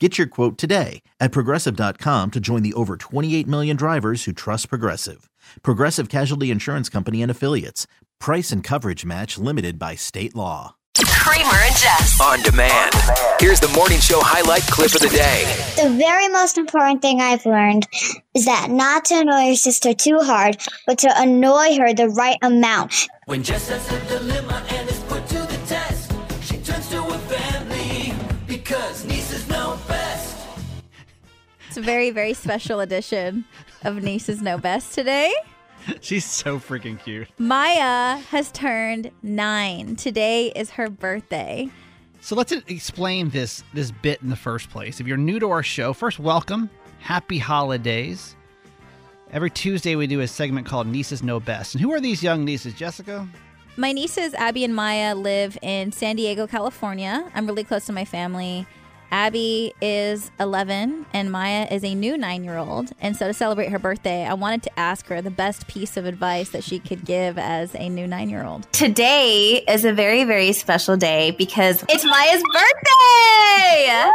Get your quote today at progressive.com to join the over 28 million drivers who trust Progressive. Progressive Casualty Insurance Company and Affiliates. Price and coverage match limited by state law. Kramer and Jess. On demand. Here's the morning show highlight clip of the day. The very most important thing I've learned is that not to annoy your sister too hard, but to annoy her the right amount. When Jess has a dilemma It's a very, very special edition of Nieces Know Best today. She's so freaking cute. Maya has turned nine. Today is her birthday. So let's explain this this bit in the first place. If you're new to our show, first welcome. Happy holidays. Every Tuesday we do a segment called Nieces Know Best. And who are these young nieces, Jessica? My nieces, Abby and Maya, live in San Diego, California. I'm really close to my family. Abby is 11 and Maya is a new nine year old. And so to celebrate her birthday, I wanted to ask her the best piece of advice that she could give as a new nine year old. Today is a very, very special day because it's Maya's birthday.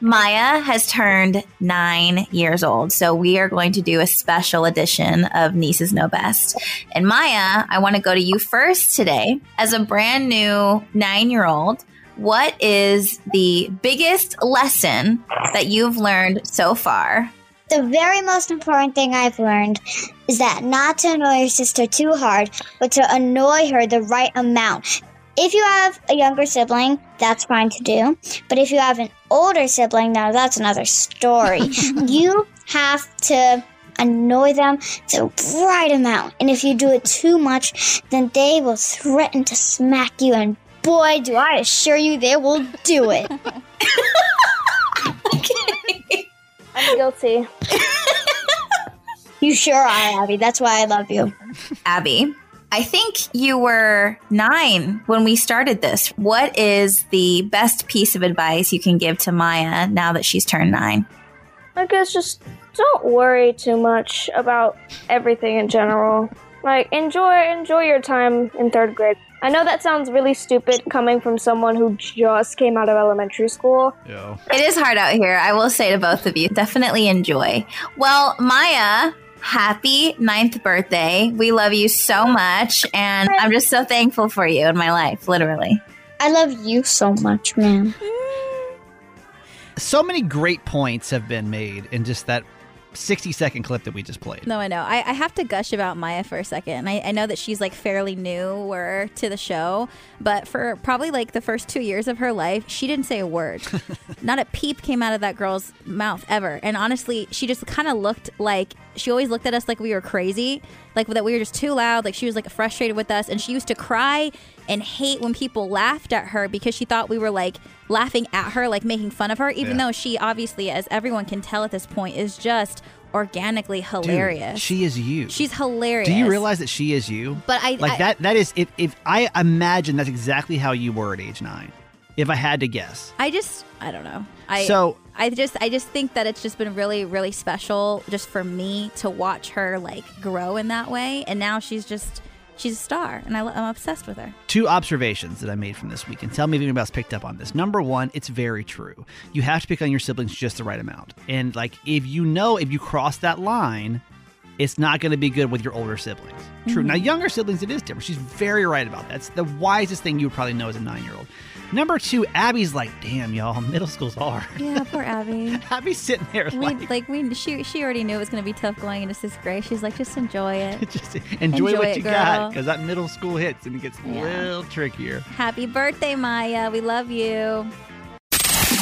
Maya has turned nine years old. So we are going to do a special edition of Nieces Know Best. And Maya, I want to go to you first today. As a brand new nine year old, what is the biggest lesson that you've learned so far? The very most important thing I've learned is that not to annoy your sister too hard, but to annoy her the right amount. If you have a younger sibling, that's fine to do. But if you have an older sibling, now that's another story. you have to annoy them the right amount. And if you do it too much, then they will threaten to smack you. And boy, do I assure you, they will do it. I'm guilty. you sure are, Abby. That's why I love you. Abby, I think you were nine when we started this. What is the best piece of advice you can give to Maya now that she's turned nine? I guess just don't worry too much about everything in general. Like enjoy enjoy your time in third grade. I know that sounds really stupid coming from someone who just came out of elementary school. Yo. It is hard out here, I will say to both of you. Definitely enjoy. Well, Maya, happy ninth birthday. We love you so much, and I'm just so thankful for you in my life, literally. I love you so much, man. So many great points have been made in just that 60 second clip that we just played. No, I know. I, I have to gush about Maya for a second. I, I know that she's like fairly newer to the show, but for probably like the first two years of her life, she didn't say a word. Not a peep came out of that girl's mouth ever. And honestly, she just kind of looked like she always looked at us like we were crazy, like that we were just too loud. Like she was like frustrated with us, and she used to cry and hate when people laughed at her because she thought we were like laughing at her, like making fun of her, even Yeah. though she obviously, as everyone can tell at this point, is just organically Dude, hilarious. she is you. She's hilarious. Do you realize that she is you? But I like I- that. That is if if I imagine that's exactly how you were at age nine. If I had to guess. I just I don't know. I So- I just I just think that it's just been really really special just for me to watch her like grow in that way and now she's just she's a star and I, I'm obsessed with her. Two observations that I made from this week, and tell me if anybody else picked up on this. Number one, it's very true. You have to pick on your siblings just the right amount. And like if you know if you cross that line, it's not going to be good with your older siblings. True. Mhm. Now, younger siblings, it is different. She's very right about that. It's the wisest thing you would probably know as a nine year old. Number two, Abby's like, damn, y'all, middle school's hard. Yeah, poor Abby. Abby's sitting there We like, like we she she already knew it was gonna be tough going into sixth grade. She's like, just enjoy it. just enjoy, Enjoy what it, you got because that middle school hits and it gets a little trickier. Happy birthday, Maya. We love you.